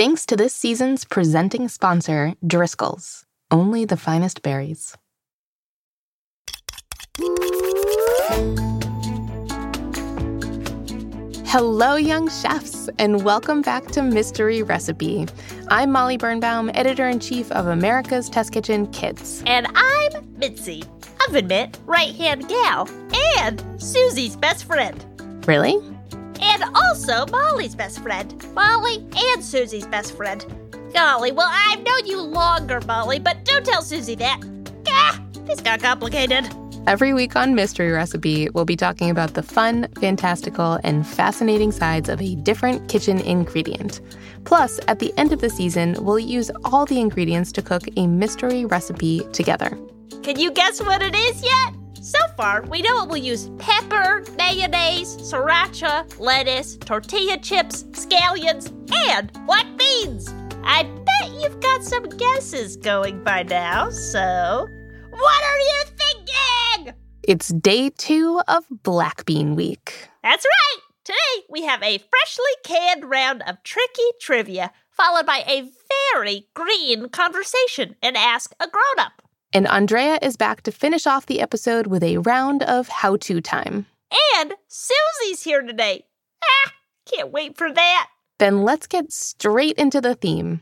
Thanks to this season's presenting sponsor, Driscoll's. Only the finest berries. Hello, young chefs, and welcome back to Mystery Recipe. I'm Molly Birnbaum, editor in chief of America's Test Kitchen Kids. And I'm Mitzi, oven mitt, right hand gal, and Susie's best friend. Really? And also Molly's best friend. Molly and Susie's best friend. Golly, well, I've known you longer, Molly, but don't tell Susie that. Ah, this got complicated. Every week on Mystery Recipe, we'll be talking about the fun, fantastical, and fascinating sides of a different kitchen ingredient. Plus, at the end of the season, we'll use all the ingredients to cook a mystery recipe together. Can you guess what it is yet? So far, we know it will use pepper, mayonnaise, sriracha, lettuce, tortilla chips, scallions, and black beans. I bet you've got some guesses going by now, so what are you thinking? It's day two of Black Bean Week. That's right. Today we have a freshly canned round of tricky trivia, followed by a very green conversation and ask a grown up. And Andrea is back to finish off the episode with a round of how to time. And Susie's here today. Ah, can't wait for that. Then let's get straight into the theme.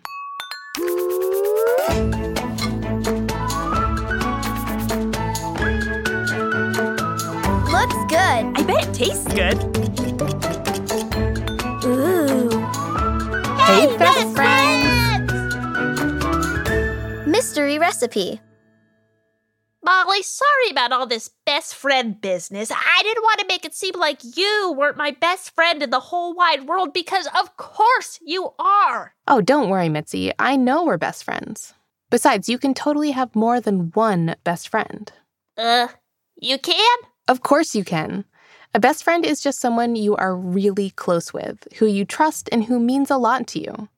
Looks good. I bet it tastes good. Ooh. Hey, best friends. Mystery recipe. Molly, sorry about all this best friend business. I didn't want to make it seem like you weren't my best friend in the whole wide world because, of course, you are. Oh, don't worry, Mitzi. I know we're best friends. Besides, you can totally have more than one best friend. Uh, you can? Of course you can. A best friend is just someone you are really close with, who you trust and who means a lot to you.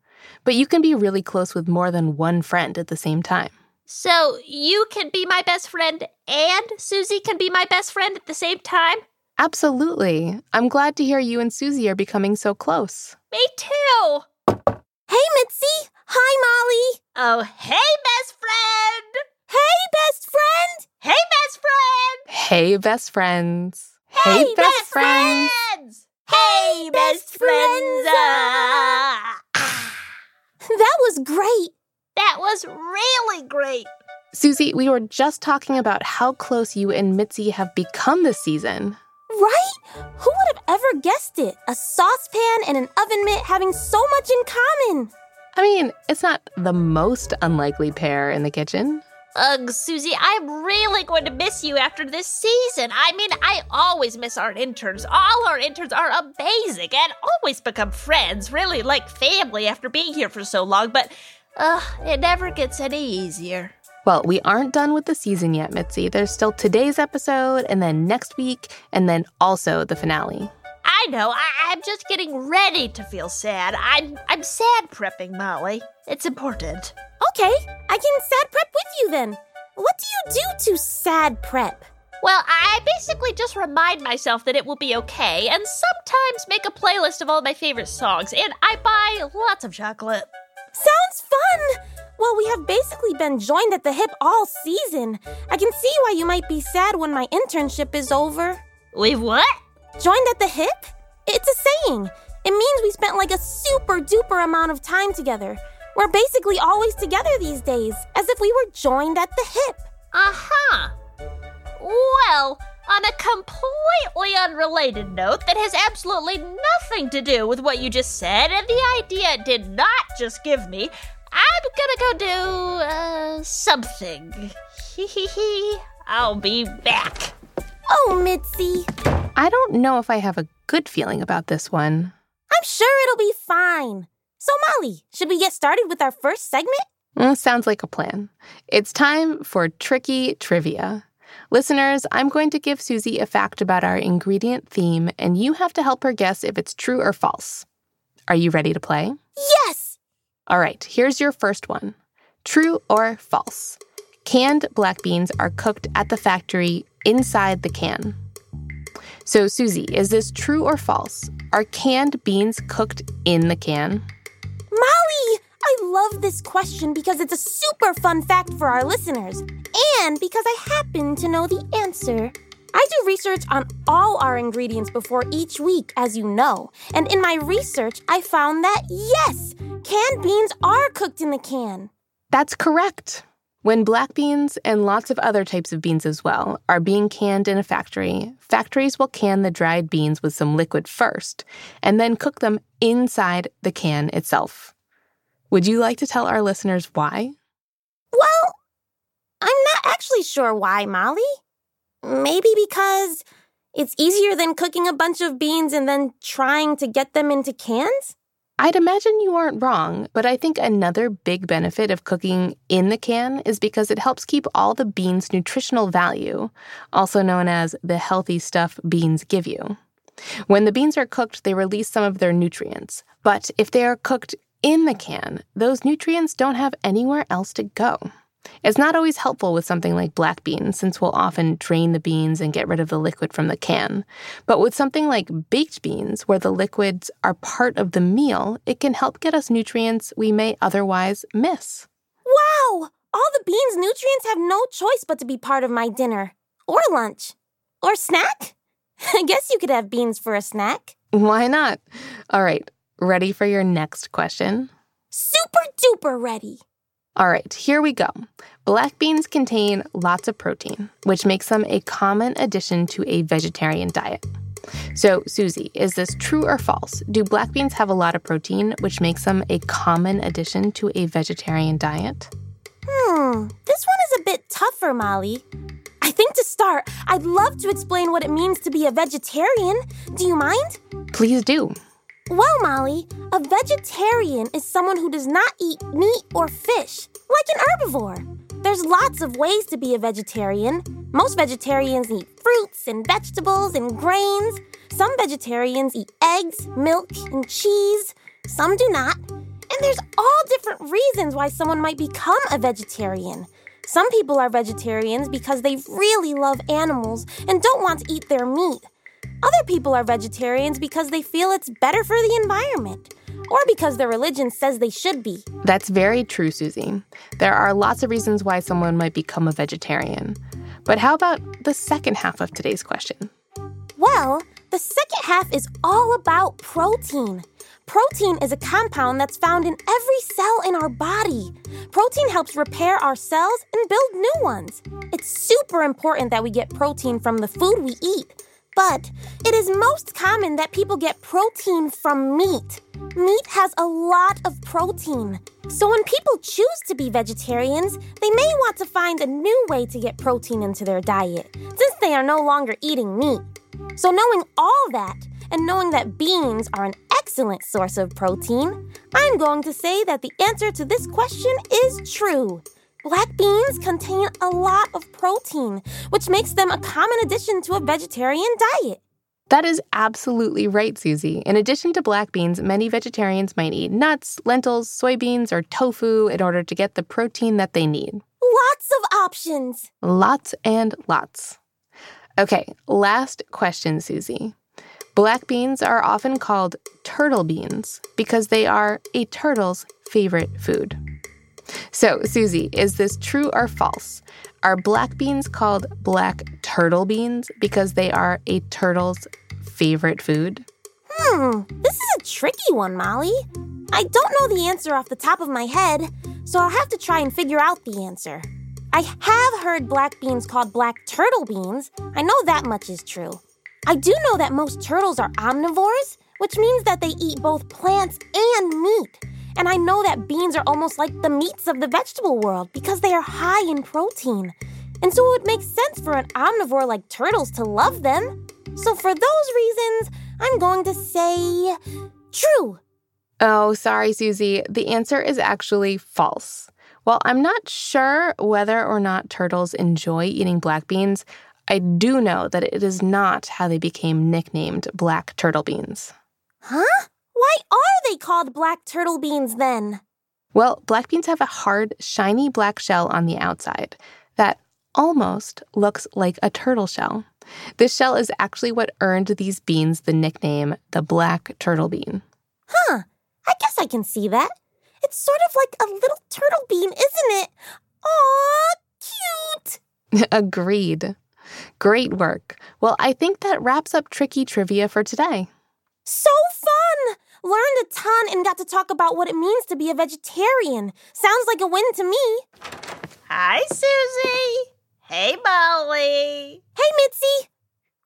But you can be really close with more than one friend at the same time. So you can be my best friend and Susie can be my best friend at the same time? Absolutely. I'm glad to hear you and Susie are becoming so close. Me too. Hey, Mitzi. Hi, Molly. Oh, hey, best friend. Hey, best friend. Hey, best friend. Hey, best friends. Hey, best friends. Hey, best friends. Ah. That was great. That was really great. Susie, we were just talking about how close you and Mitzi have become this season. Right? Who would have ever guessed it? A saucepan and an oven mitt having so much in common. I mean, it's not the most unlikely pair in the kitchen. Ugh, Susie, I'm really going to miss you after this season. I mean, I always miss our interns. All our interns are amazing and always become friends, really like family after being here for so long, but ugh, it never gets any easier. Well, we aren't done with the season yet, Mitzi. There's still today's episode, and then next week, and then also the finale. I know, I- I'm just getting ready to feel sad. I'm I'm sad prepping, Molly. It's important. Okay, I can sad prep with you then. What do you do to sad prep? Well, I basically just remind myself that it will be okay, and sometimes make a playlist of all my favorite songs, and I buy lots of chocolate. Sounds fun! Well, we have basically been joined at the hip all season. I can see why you might be sad when my internship is over. We've what? Joined at the hip? It's a saying. It means we spent like a super duper amount of time together. We're basically always together these days, as if we were joined at the hip. Uh huh. Well, on a completely unrelated note that has absolutely nothing to do with what you just said, and the idea it did not just give me, I'm gonna go do uh, something. Hee hee hee. I'll be back. Oh, Mitzi. I don't know if I have a good feeling about this one. I'm sure it'll be fine. So, Molly, should we get started with our first segment? Well, sounds like a plan. It's time for Tricky Trivia. Listeners, I'm going to give Susie a fact about our ingredient theme, and you have to help her guess if it's true or false. Are you ready to play? Yes! All right, here's your first one True or false? Canned black beans are cooked at the factory inside the can. So, Susie, is this true or false? Are canned beans cooked in the can? Molly, love this question because it's a super fun fact for our listeners, and because I happen to know the answer. I do research on all our ingredients before each week, as you know. And in my research, I found that yes, canned beans are cooked in the can. That's correct. When black beans and lots of other types of beans as well are being canned in a factory, factories will can the dried beans with some liquid first and then cook them inside the can itself. Would you like to tell our listeners why? Well, I'm not actually sure why, Molly. Maybe because it's easier than cooking a bunch of beans and then trying to get them into cans? I'd imagine you aren't wrong, but I think another big benefit of cooking in the can is because it helps keep all the beans' nutritional value, also known as the healthy stuff beans give you. When the beans are cooked, they release some of their nutrients, but if they are cooked in the can, those nutrients don't have anywhere else to go. It's not always helpful with something like black beans, since we'll often drain the beans and get rid of the liquid from the can. But with something like baked beans, where the liquids are part of the meal, it can help get us nutrients we may otherwise miss. Wow! All the beans' nutrients have no choice but to be part of my dinner, or lunch, or snack. I guess you could have beans for a snack. Why not? All right, ready for your next question? Super duper ready. All right, here we go. Black beans contain lots of protein, which makes them a common addition to a vegetarian diet. So, Susie, is this true or false? Do black beans have a lot of protein, which makes them a common addition to a vegetarian diet? Hmm, this one is a bit tougher, Molly. I think to start, I'd love to explain what it means to be a vegetarian. Do you mind? Please do. Well, Molly, a vegetarian is someone who does not eat meat or fish, like an herbivore. There's lots of ways to be a vegetarian. Most vegetarians eat fruits and vegetables and grains. Some vegetarians eat eggs, milk, and cheese. Some do not. And there's all different reasons why someone might become a vegetarian. Some people are vegetarians because they really love animals and don't want to eat their meat. Other people are vegetarians because they feel it's better for the environment, or because their religion says they should be. That's very true, Susie. There are lots of reasons why someone might become a vegetarian. But how about the second half of today's question? Well, the second half is all about protein. Protein is a compound that's found in every cell in our body. Protein helps repair our cells and build new ones. It's super important that we get protein from the food we eat. But it is most common that people get protein from meat. Meat has a lot of protein. So when people choose to be vegetarians, they may want to find a new way to get protein into their diet, since they are no longer eating meat. So knowing all that, and knowing that beans are an excellent source of protein, I'm going to say that the answer to this question is true. Black beans contain a lot of protein, which makes them a common addition to a vegetarian diet. That is absolutely right, Susie. In addition to black beans, many vegetarians might eat nuts, lentils, soybeans, or tofu in order to get the protein that they need. Lots of options. Lots and lots. Okay, last question, Susie. Black beans are often called turtle beans because they are a turtle's favorite food. So, Susie, is this true or false? Are black beans called black turtle beans because they are a turtle's favorite food? Hmm, this is a tricky one, Molly. I don't know the answer off the top of my head, so I'll have to try and figure out the answer. I have heard black beans called black turtle beans. I know that much is true. I do know that most turtles are omnivores, which means that they eat both plants and meat. And I know that beans are almost like the meats of the vegetable world because they are high in protein. And so it would make sense for an omnivore like turtles to love them. So for those reasons, I'm going to say true. Oh, sorry, Susie. The answer is actually false. While I'm not sure whether or not turtles enjoy eating black beans, I do know that it is not how they became nicknamed black turtle beans. Huh? Why are they called black turtle beans then? Well, black beans have a hard, shiny black shell on the outside that almost looks like a turtle shell. This shell is actually what earned these beans the nickname the black turtle bean. Huh, I guess I can see that. It's sort of like a little turtle bean, isn't it? Aw, cute! Agreed. Great work. Well, I think that wraps up tricky trivia for today. So fun! Learned a ton and got to talk about what it means to be a vegetarian. Sounds like a win to me. Hi, Susie. Hey, Molly. Hey, Mitzi.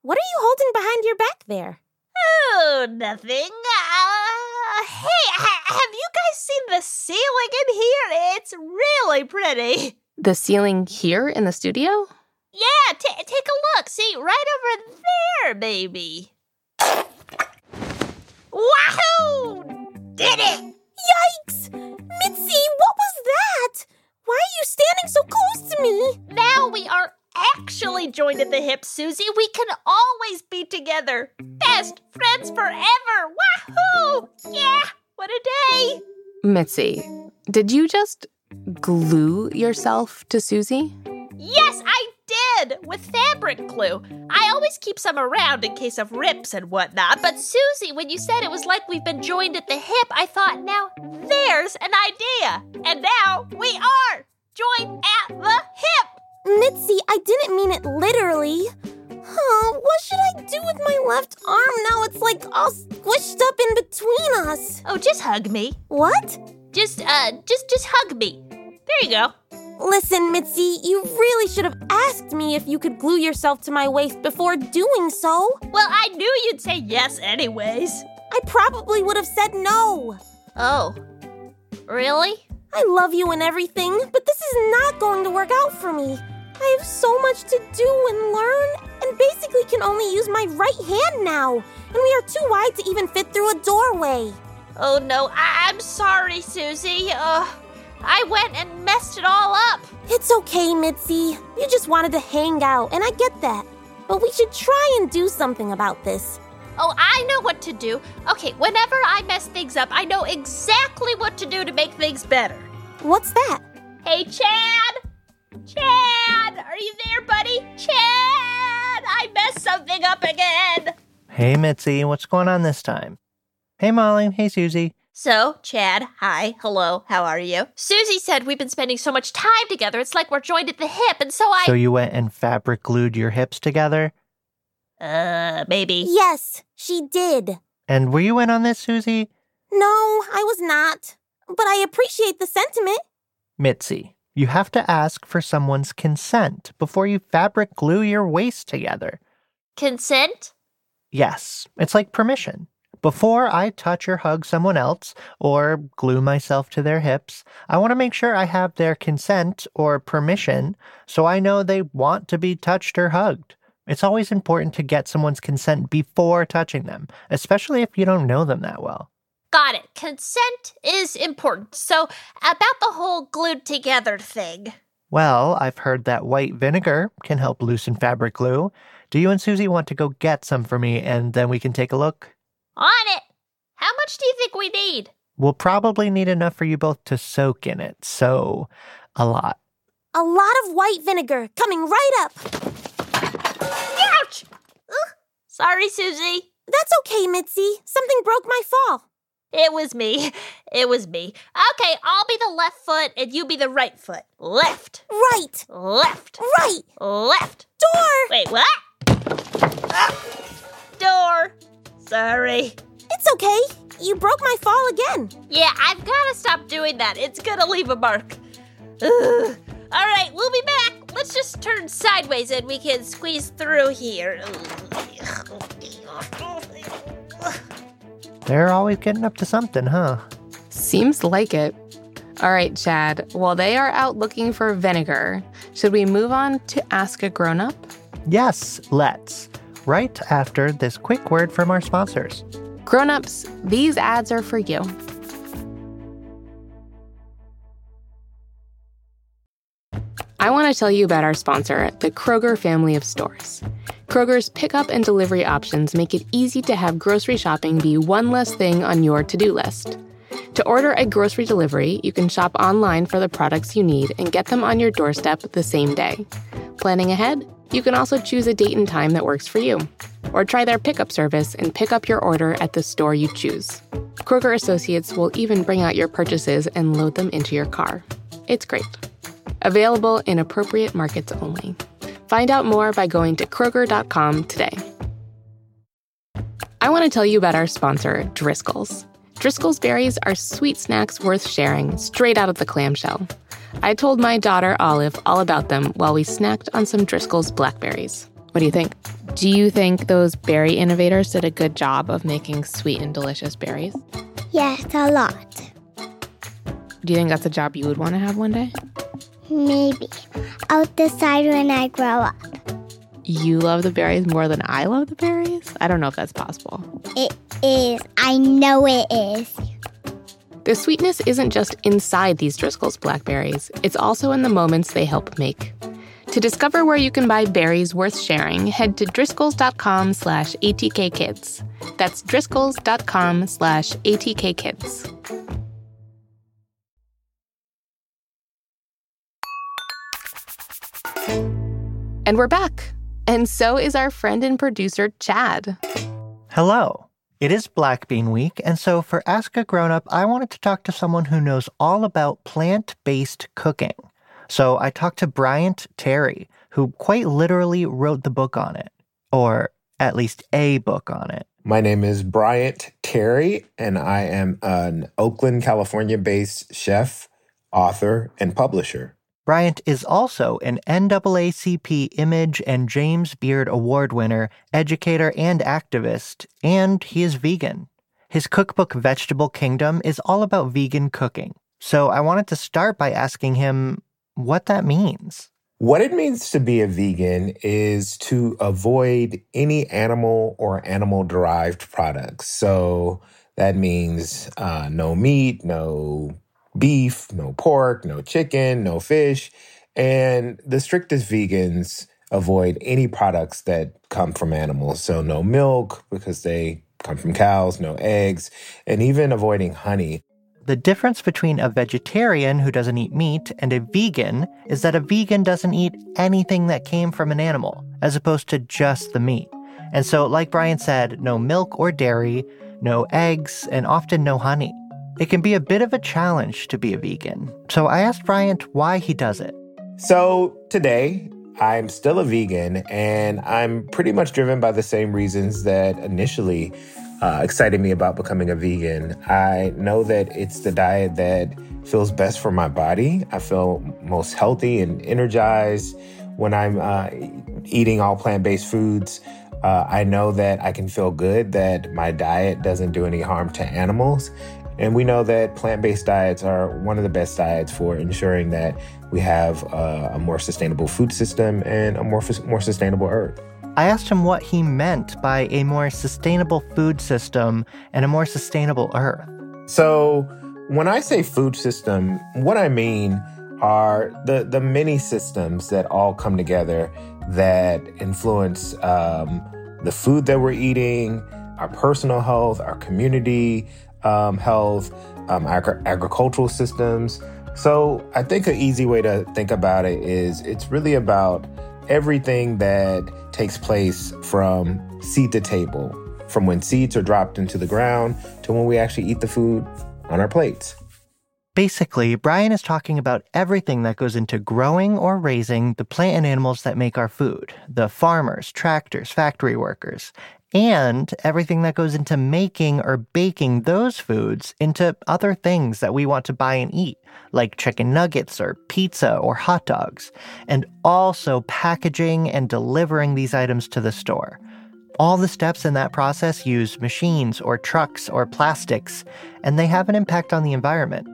What are you holding behind your back there? Oh, nothing. Uh, hey, ha- have you guys seen the ceiling in here? It's really pretty. The ceiling here in the studio? Yeah, t- take a look. See, right over there, baby. Wahoo! Did it! Yikes! Mitzi, what was that? Why are you standing so close to me? Now we are actually joined at the hip, Susie. We can always be together. Best friends forever. Wahoo! Yeah, what a day. Mitzi, did you just glue yourself to Susie? Yes, I did with fabric glue. I always keep some around in case of rips and whatnot. But Susie, when you said it was like we've been joined at the hip, I thought, now there's an idea. And now we are joined at the hip. Mitzi, I didn't mean it literally. Oh, what should I do with my left arm now? It's like all squished up in between us. Oh, just hug me. What? Just, uh, just, just hug me. There you go. Listen, Mitzi, you really should have asked me if you could glue yourself to my waist before doing so. Well, I knew you'd say yes, anyways. I probably would have said no. Oh, really? I love you and everything, but this is not going to work out for me. I have so much to do and learn, and basically can only use my right hand now, and we are too wide to even fit through a doorway. Oh no, I- I'm sorry, Susie. Uh, I went and messed it all up. It's okay, Mitzi. You just wanted to hang out, and I get that. But we should try and do something about this. Oh, I know what to do. Okay, whenever I mess things up, I know exactly what to do to make things better. What's that? Hey, Chad! Chad! Are you there, buddy? Chad! I messed something up again! Hey, Mitzi, what's going on this time? Hey, Molly. Hey, Susie. So, Chad, hi, hello, how are you? Susie said we've been spending so much time together, it's like we're joined at the hip, and so I. So you went and fabric glued your hips together? uh, maybe. Yes, she did. And were you in on this, Susie? No, I was not. But I appreciate the sentiment. Mitzi, you have to ask for someone's consent before you fabric glue your waist together. Consent? Yes, it's like permission. Before I touch or hug someone else or glue myself to their hips, I want to make sure I have their consent or permission so I know they want to be touched or hugged. It's always important to get someone's consent before touching them, especially if you don't know them that well. Got it. Consent is important. So, about the whole glued together thing. Well, I've heard that white vinegar can help loosen fabric glue. Do you and Susie want to go get some for me and then we can take a look? On it! How much do you think we need? We'll probably need enough for you both to soak in it, so a lot. A lot of white vinegar coming right up. Ouch! Ugh. Sorry, Susie. That's okay, Mitzi. Something broke my fall. It was me. It was me. Okay, I'll be the left foot and you be the right foot. Left. Right, Left. right. Left. Door. Wait, what? Ah. Door. Sorry. It's okay. You broke my fall again. Yeah, I've gotta stop doing that. It's gonna leave a mark. Ugh. All right, we'll be back. Let's just turn sideways and we can squeeze through here. They're always getting up to something, huh? Seems like it. All right, Chad. While they are out looking for vinegar, should we move on to ask a grown up? Yes, let's. Right after this quick word from our sponsors. Grown ups, these ads are for you. I want to tell you about our sponsor, the Kroger family of stores. Kroger's pickup and delivery options make it easy to have grocery shopping be one less thing on your to do list. To order a grocery delivery, you can shop online for the products you need and get them on your doorstep the same day. Planning ahead? You can also choose a date and time that works for you. or try their pickup service and pick up your order at the store you choose. Kroger Associates will even bring out your purchases and load them into your car. It's great. Available in appropriate markets only. Find out more by going to Kroger.com today. I want to tell you about our sponsor, Driscoll's. Driscoll's berries are sweet snacks worth sharing straight out of the clamshell. I told my daughter Olive all about them while we snacked on some Driscoll's blackberries. What do you think? Do you think those berry innovators did a good job of making sweet and delicious berries? Yes, a lot. Do you think that's a job you would want to have one day? Maybe. I'll decide when I grow up. You love the berries more than I love the berries? I don't know if that's possible. It is. I know it is. The sweetness isn't just inside these Driscoll's blackberries, it's also in the moments they help make. To discover where you can buy berries worth sharing, head to driscolls.com slash atkkids. That's driscolls.com slash atkkids. And we're back. And so is our friend and producer, Chad. Hello. It is Black Bean Week, and so for Ask a Grown Up, I wanted to talk to someone who knows all about plant based cooking. So I talked to Bryant Terry, who quite literally wrote the book on it, or at least a book on it. My name is Bryant Terry, and I am an Oakland, California based chef, author, and publisher. Bryant is also an NAACP Image and James Beard Award winner, educator, and activist, and he is vegan. His cookbook, Vegetable Kingdom, is all about vegan cooking. So I wanted to start by asking him what that means. What it means to be a vegan is to avoid any animal or animal derived products. So that means uh, no meat, no beef, no pork, no chicken, no fish. And the strictest vegans avoid any products that come from animals. So no milk because they come from cows, no eggs, and even avoiding honey. The difference between a vegetarian who doesn't eat meat and a vegan is that a vegan doesn't eat anything that came from an animal, as opposed to just the meat. And so, like Bryant said, no milk or dairy, no eggs, and often no honey. It can be a bit of a challenge to be a vegan. So I asked Bryant why he does it. So today, I'm still a vegan, and I'm pretty much driven by the same reasons that initially uh, excited me about becoming a vegan. I know that it's the diet that feels best for my body. I feel most healthy and energized when I'm uh, eating all plant based foods. Uh, I know that I can feel good that my diet doesn't do any harm to animals. And we know that plant based diets are one of the best diets for ensuring that we have uh, a more sustainable food system and a more, more sustainable earth. I asked him what he meant by a more sustainable food system and a more sustainable earth. So, when I say food system, what I mean are the, the many systems that all come together that influence um, the food that we're eating, our personal health, our community, um, health, um, agri- agricultural systems. So I think an easy way to think about it is it's really about everything that takes place from seed to table, from when seeds are dropped into the ground to when we actually eat the food on our plates. Basically, Bryant is talking about everything that goes into growing or raising the plant and animals that make our food the farmers, tractors, factory workers, and everything that goes into making or baking those foods into other things that we want to buy and eat, like chicken nuggets or pizza or hot dogs, and also packaging and delivering these items to the store. All the steps in that process use machines or trucks or plastics, and they have an impact on the environment.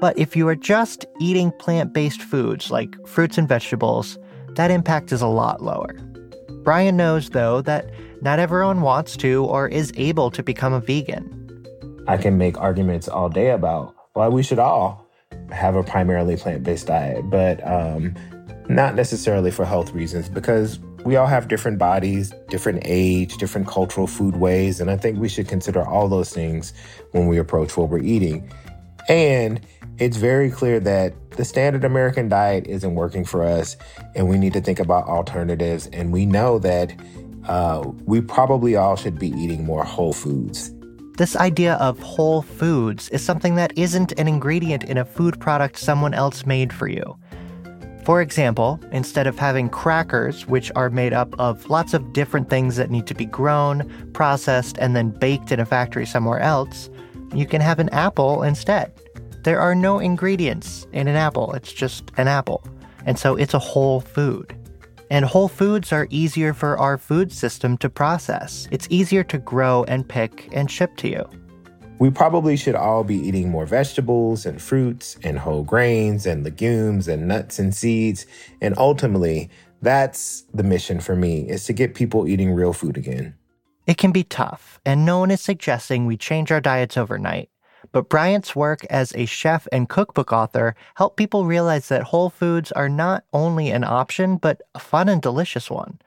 But if you are just eating plant based foods like fruits and vegetables, that impact is a lot lower. Bryant knows, though, that not everyone wants to or is able to become a vegan. I can make arguments all day about why we should all have a primarily plant based diet, but um, not necessarily for health reasons because we all have different bodies, different age, different cultural food ways, and I think we should consider all those things when we approach what we're eating. And it's very clear that the standard American diet isn't working for us, and we need to think about alternatives. And we know that uh, we probably all should be eating more whole foods. This idea of whole foods is something that isn't an ingredient in a food product someone else made for you. For example, instead of having crackers, which are made up of lots of different things that need to be grown, processed, and then baked in a factory somewhere else, you can have an apple instead. There are no ingredients in an apple, it's just an apple. And so it's a whole food. And whole foods are easier for our food system to process. It's easier to grow and pick and ship to you. We probably should all be eating more vegetables and fruits and whole grains and legumes and nuts and seeds. And ultimately, that's the mission for me is to get people eating real food again. It can be tough, and no one is suggesting we change our diets overnight. But Bryant's work as a chef and cookbook author helped people realize that whole foods are not only an option, but a fun and delicious one.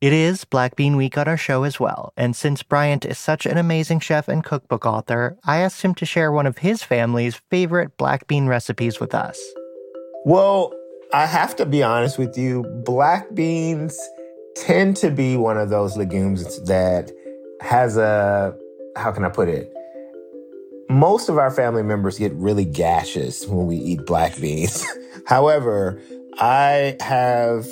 It is Black Bean Week on our show as well, and since Bryant is such an amazing chef and cookbook author, I asked him to share one of his family's favorite black bean recipes with us. Well, I have to be honest with you, black beans tend to be one of those legumes that has a, how can I put it? Most of our family members get really gaseous when we eat black beans. However, I have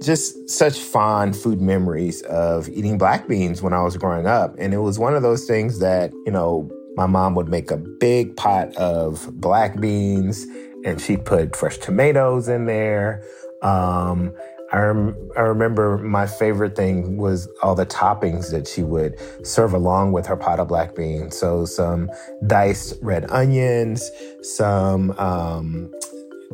just such fond food memories of eating black beans when I was growing up. And it was one of those things that, you know, my mom would make a big pot of black beans and she'd put fresh tomatoes in there. Um, I, rem- I remember my favorite thing was all the toppings that she would serve along with her pot of black beans. So some diced red onions, some um,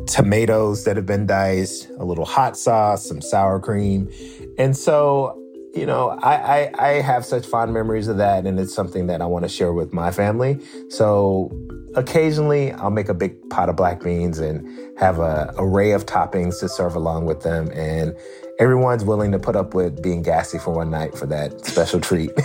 tomatoes that have been diced, a little hot sauce, some sour cream. And so, you know, I, I, I have such fond memories of that, and it's something that I want to share with my family. So occasionally I'll make a big pot of black beans and have a array of toppings to serve along with them. And everyone's willing to put up with being gassy for one night for that special treat.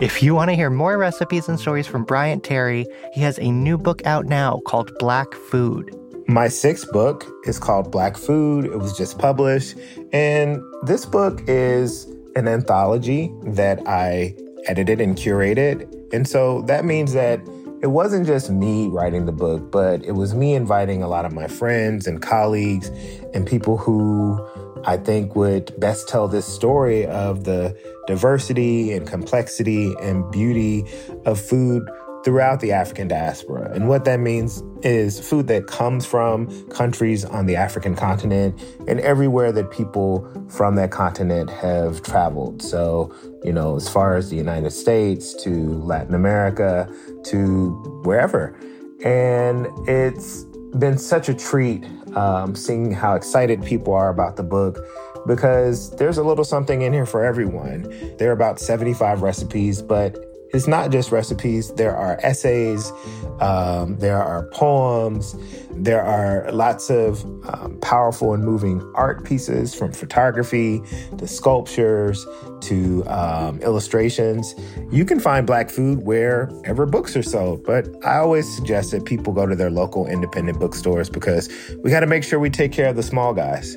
If you want to hear more recipes and stories from Bryant Terry, he has a new book out now called Black Food. My sixth book is called Black Food. It was just published. And this book is an anthology that I edited and curated. And so that means that it wasn't just me writing the book, but it was me inviting a lot of my friends and colleagues and people who I think would best tell this story of the diversity and complexity and beauty of food throughout the African diaspora. And what that means is food that comes from countries on the African continent and everywhere that people from that continent have traveled. So, you know, as far as the United States to Latin America to wherever. And it's been such a treat um, seeing how excited people are about the book because there's a little something in here for everyone. There are about 75 recipes, but it's not just recipes. There are essays, um, there are poems, there are lots of um, powerful and moving art pieces from photography to sculptures to um, illustrations. You can find Black food wherever books are sold, but I always suggest that people go to their local independent bookstores because we got to make sure we take care of the small guys.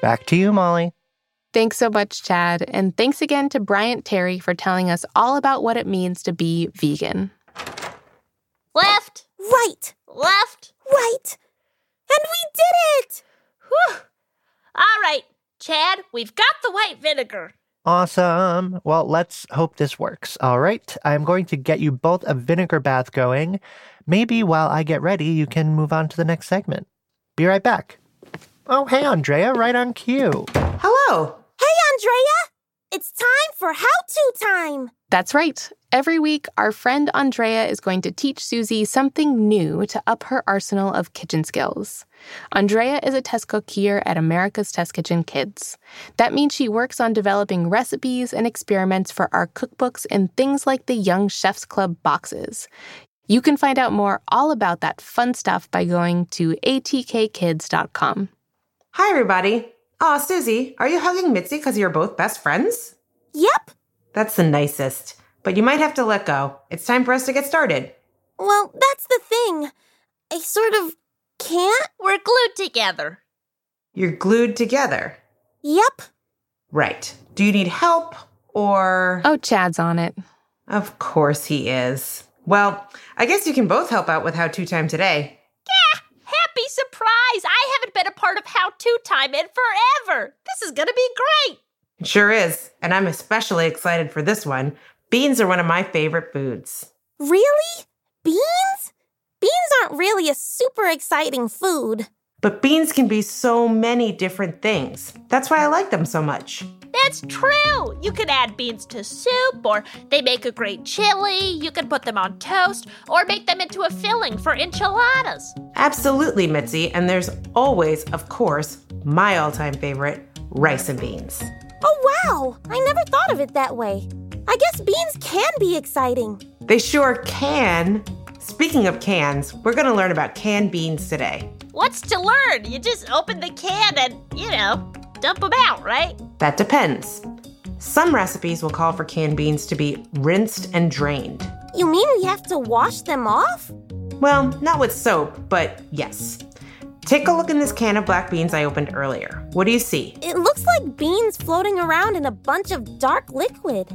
Back to you, Molly. Thanks so much, Chad. And thanks again to Bryant Terry for telling us all about what it means to be vegan. Left, Right, left. right. And we did it! Whew. All right, Chad, we've got the white vinegar. Awesome. Well, let's hope this works. All right. I'm going to get you both a vinegar bath going. Maybe while I get ready, you can move on to the next segment. Be right back. Oh, hey, Andrea, right on cue. Hello. Hey, Andrea! It's time for How To Time! That's right. Every week, our friend Andrea is going to teach Susie something new to up her arsenal of kitchen skills. Andrea is a test cook here at America's Test Kitchen Kids. That means she works on developing recipes and experiments for our cookbooks and things like the Young Chefs Club boxes. You can find out more all about that fun stuff by going to atkkids.com. Hi, everybody. Aw, Susie, are you hugging Mitzi because you're both best friends? Yep. That's the nicest. But you might have to let go. It's time for us to get started. Well, that's the thing. I sort of can't. We're glued together. You're glued together. Yep. Right. Do you need help or. Oh, Chad's on it. Of course he is. Well, I guess you can both help out with How To Time today. Happy surprise! I haven't been a part of How To Time in forever. This is gonna be great. It sure is. And I'm especially excited for this one. Beans are one of my favorite foods. Really? Beans? Beans aren't really a super exciting food. But beans can be so many different things. That's why I like them so much. That's true. You can add beans to soup, or they make a great chili. You can put them on toast, or make them into a filling for enchiladas. Absolutely, Mitzi. And there's always, of course, my all time favorite rice and beans. Oh, wow. I never thought of it that way. I guess beans can be exciting. They sure can. Speaking of cans, we're going to learn about canned beans today. What's to learn? You just open the can and, you know, dump them out, right? That depends. Some recipes will call for canned beans to be rinsed and drained. You mean we have to wash them off? Well, not with soap, but yes. Take a look in this can of black beans I opened earlier. What do you see? It looks like beans floating around in a bunch of dark liquid.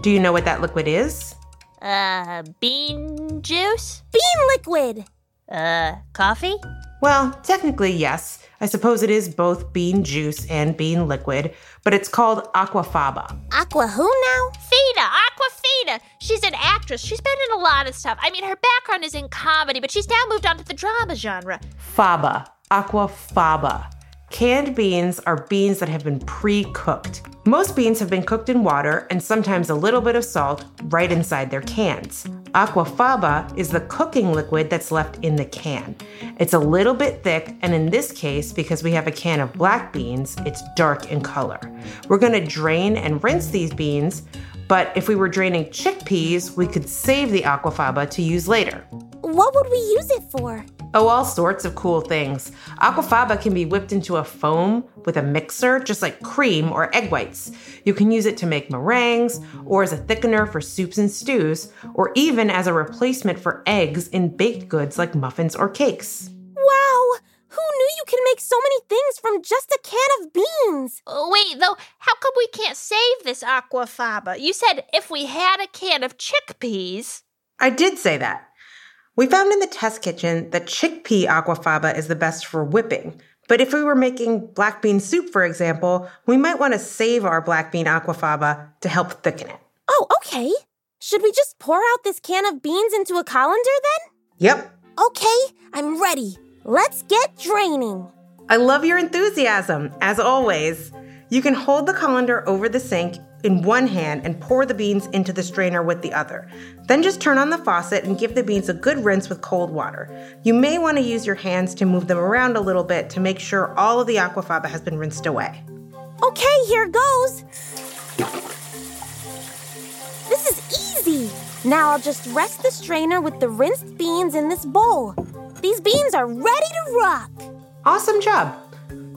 Do you know what that liquid is? Uh, bean juice? Bean liquid! Uh, coffee? Well, technically, yes. I suppose it is both bean juice and bean liquid, but it's called aquafaba. Aqua who now? Fina, Aquafina. She's an actress. She's been in a lot of stuff. I mean, her background is in comedy, but she's now moved on to the drama genre. Faba. Aquafaba. Canned beans are beans that have been pre cooked. Most beans have been cooked in water and sometimes a little bit of salt right inside their cans. Aquafaba is the cooking liquid that's left in the can. It's a little bit thick, and in this case, because we have a can of black beans, it's dark in color. We're gonna drain and rinse these beans, but if we were draining chickpeas, we could save the aquafaba to use later. What would we use it for? Oh, all sorts of cool things. Aquafaba can be whipped into a foam with a mixer, just like cream or egg whites. You can use it to make meringues, or as a thickener for soups and stews, or even as a replacement for eggs in baked goods like muffins or cakes. Wow! Who knew you can make so many things from just a can of beans? Uh, Wait, though, how come we can't save this aquafaba? You said if we had a can of chickpeas. I did say that. We found in the test kitchen that chickpea aquafaba is the best for whipping. But if we were making black bean soup, for example, we might want to save our black bean aquafaba to help thicken it. Oh, okay. Should we just pour out this can of beans into a colander then? Yep, Okay, I'm ready. Let's get draining. I love your enthusiasm, as always. You can hold the colander over the sink in one hand and pour the beans into the strainer with the other. Then just turn on the faucet and give the beans a good rinse with cold water. You may want to use your hands to move them around a little bit to make sure all of the aquafaba has been rinsed away. Okay, here goes. This is easy. Now I'll just rest the strainer with the rinsed beans in this bowl. These beans are ready to rock. Awesome job!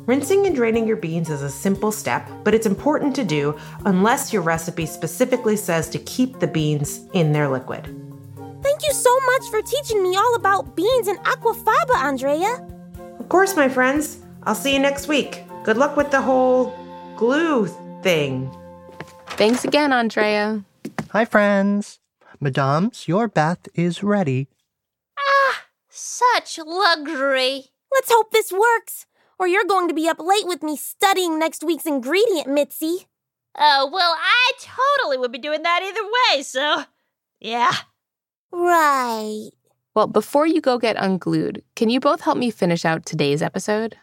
Rinsing and draining your beans is a simple step, but it's important to do unless your recipe specifically says to keep the beans in their liquid. Thank you so much for teaching me all about beans and aquafaba, Andrea. Of course, my friends. I'll see you next week. Good luck with the whole glue thing. Thanks again, Andrea. Hi, friends. Madams, your bath is ready. Ah, such luxury. Let's hope this works, or you're going to be up late with me studying next week's ingredient, Mitzi. Oh, well, I totally would be doing that either way, so yeah. Right. Well, before you go get unglued, can you both help me finish out today's episode?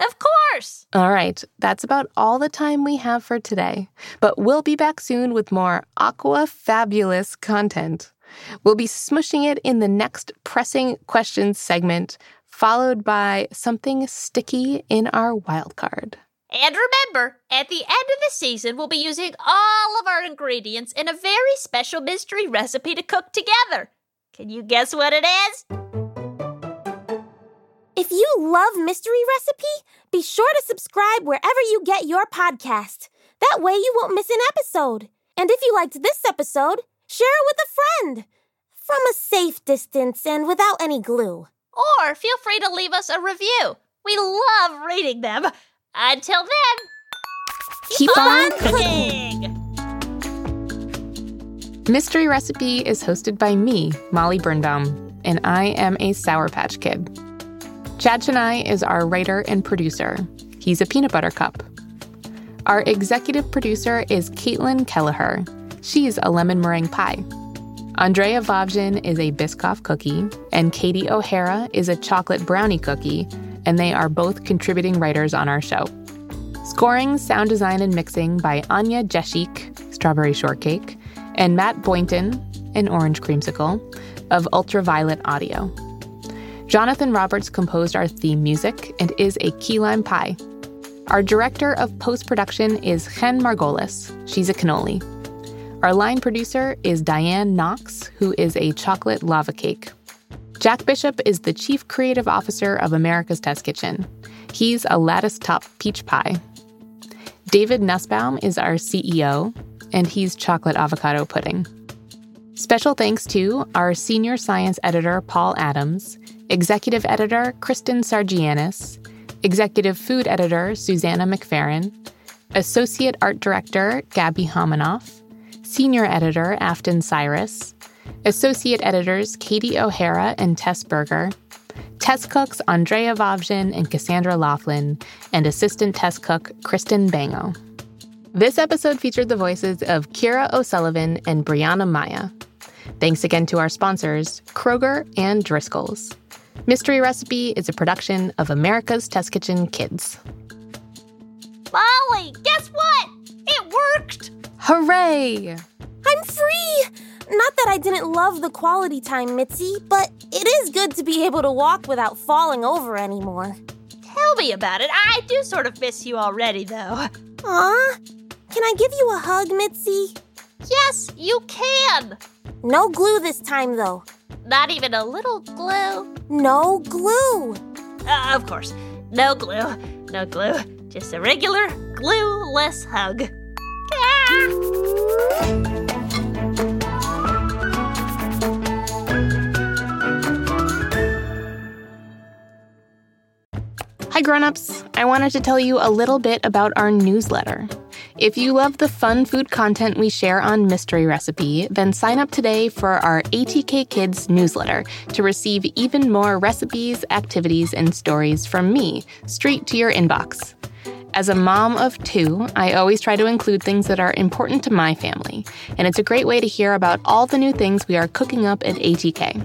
Of course. All right, that's about all the time we have for today. But we'll be back soon with more Aqua Fabulous content. We'll be smushing it in the next pressing questions segment, followed by something sticky in our wild card. And remember, at the end of the season, we'll be using all of our ingredients in a very special mystery recipe to cook together. Can you guess what it is? If you love Mystery Recipe, be sure to subscribe wherever you get your podcast. That way you won't miss an episode. And if you liked this episode, share it with a friend. From a safe distance and without any glue. Or feel free to leave us a review. We love reading them. Until then, Keep on cooking. Mystery Recipe is hosted by me, Molly Birnbaum, and I am a Sour Patch Kid. Chad Chennai is our writer and producer. He's a peanut butter cup. Our executive producer is Caitlin Kelleher. She's a lemon meringue pie. Andrea Vovjin is a Biscoff cookie, and Katie O'Hara is a chocolate brownie cookie, and they are both contributing writers on our show. Scoring, sound design, and mixing by Anya Jeshik, Strawberry Shortcake, and Matt Boynton, an Orange Creamsicle, of Ultraviolet Audio. Jonathan Roberts composed our theme music and is a key lime pie. Our director of post production is Chen Margolis. She's a cannoli. Our line producer is Diane Knox, who is a chocolate lava cake. Jack Bishop is the chief creative officer of America's Test Kitchen. He's a lattice top peach pie. David Nussbaum is our CEO, and he's chocolate avocado pudding. Special thanks to our senior science editor, Paul Adams, executive editor, Kristen Sargianis, executive food editor, Susanna McFerrin, associate art director, Gabby Homanoff, senior editor, Afton Cyrus, associate editors, Katie O'Hara and Tess Berger, test cooks, Andrea Vovjin and Cassandra Laughlin, and assistant test cook, Kristen Bango. This episode featured the voices of Kira O'Sullivan and Brianna Maya. Thanks again to our sponsors, Kroger and Driscoll's. Mystery Recipe is a production of America's Test Kitchen Kids. Molly, guess what? It worked! Hooray! I'm free! Not that I didn't love the quality time, Mitzi, but it is good to be able to walk without falling over anymore. Tell me about it. I do sort of miss you already, though. Aw, can I give you a hug, Mitzi? Yes, you can! No glue this time, though. Not even a little glue. No glue. Uh, of course. No glue. No glue. Just a regular glueless hug. Hi, grown-ups. I wanted to tell you a little bit about our newsletter. If you love the fun food content we share on Mystery Recipe, then sign up today for our ATK Kids newsletter to receive even more recipes, activities, and stories from me straight to your inbox. As a mom of two, I always try to include things that are important to my family, and it's a great way to hear about all the new things we are cooking up at ATK.